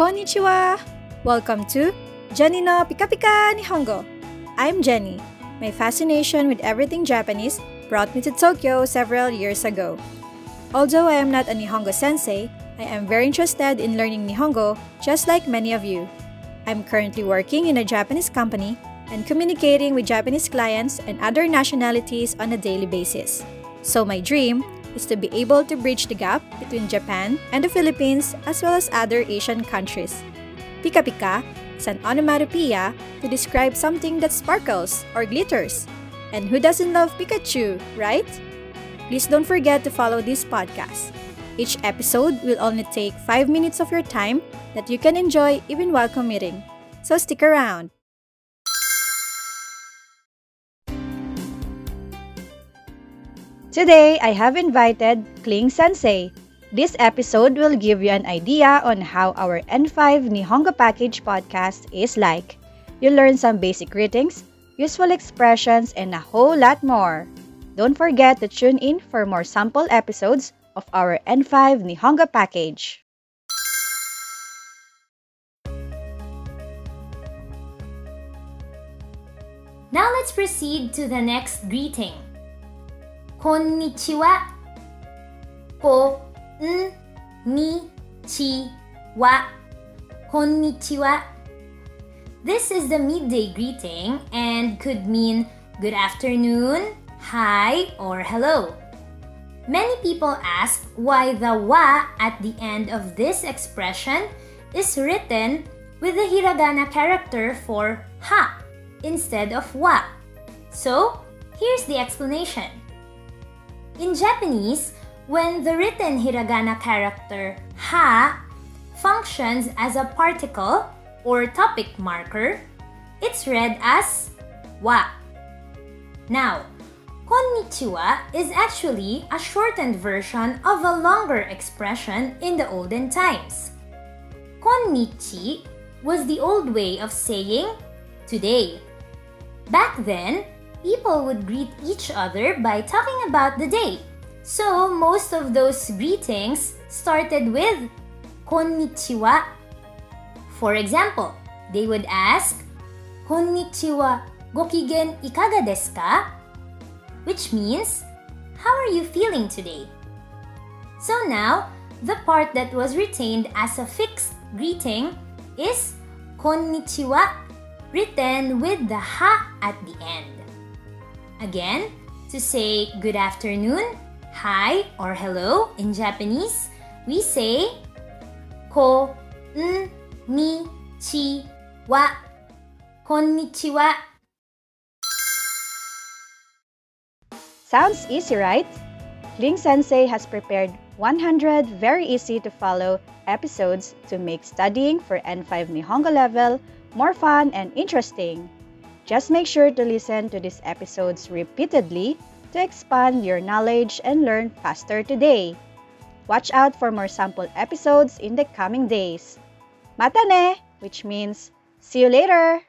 Konnichiwa! Welcome to Jenny no Pika Pika Nihongo. I'm Jenny. My fascination with everything Japanese brought me to Tokyo several years ago. Although I am not a Nihongo sensei, I am very interested in learning Nihongo just like many of you. I'm currently working in a Japanese company and communicating with Japanese clients and other nationalities on a daily basis. So my dream is to be able to bridge the gap between Japan and the Philippines as well as other Asian countries. Pika Pika is an onomatopoeia to describe something that sparkles or glitters. And who doesn't love Pikachu, right? Please don't forget to follow this podcast. Each episode will only take 5 minutes of your time that you can enjoy even while commuting. So stick around. Today, I have invited Kling Sensei. This episode will give you an idea on how our N5 Nihongo Package podcast is like. You'll learn some basic greetings, useful expressions, and a whole lot more. Don't forget to tune in for more sample episodes of our N5 Nihongo Package. Now let's proceed to the next greeting. Konnichiwa. Ko n ni chi wa. Konnichiwa. This is the midday greeting and could mean good afternoon, hi, or hello. Many people ask why the wa at the end of this expression is written with the hiragana character for ha instead of wa. So, here's the explanation. In Japanese, when the written hiragana character ha functions as a particle or topic marker, it's read as wa. Now, konnichiwa is actually a shortened version of a longer expression in the olden times. Konnichi was the old way of saying today. Back then, people would greet each other by talking about the day. So, most of those greetings started with konnichiwa. For example, they would ask, Konnichiwa, gokigen ikaga desu ka? Which means, how are you feeling today? So now, the part that was retained as a fixed greeting is konnichiwa, written with the ha at the end. Again, to say good afternoon, hi, or hello in Japanese, we say ko ni chi wa. Konnichiwa. Sounds easy, right? Kling Sensei has prepared 100 very easy to follow episodes to make studying for N5 Nihongo level more fun and interesting. Just make sure to listen to these episodes repeatedly to expand your knowledge and learn faster today. Watch out for more sample episodes in the coming days. Mata ne, which means see you later.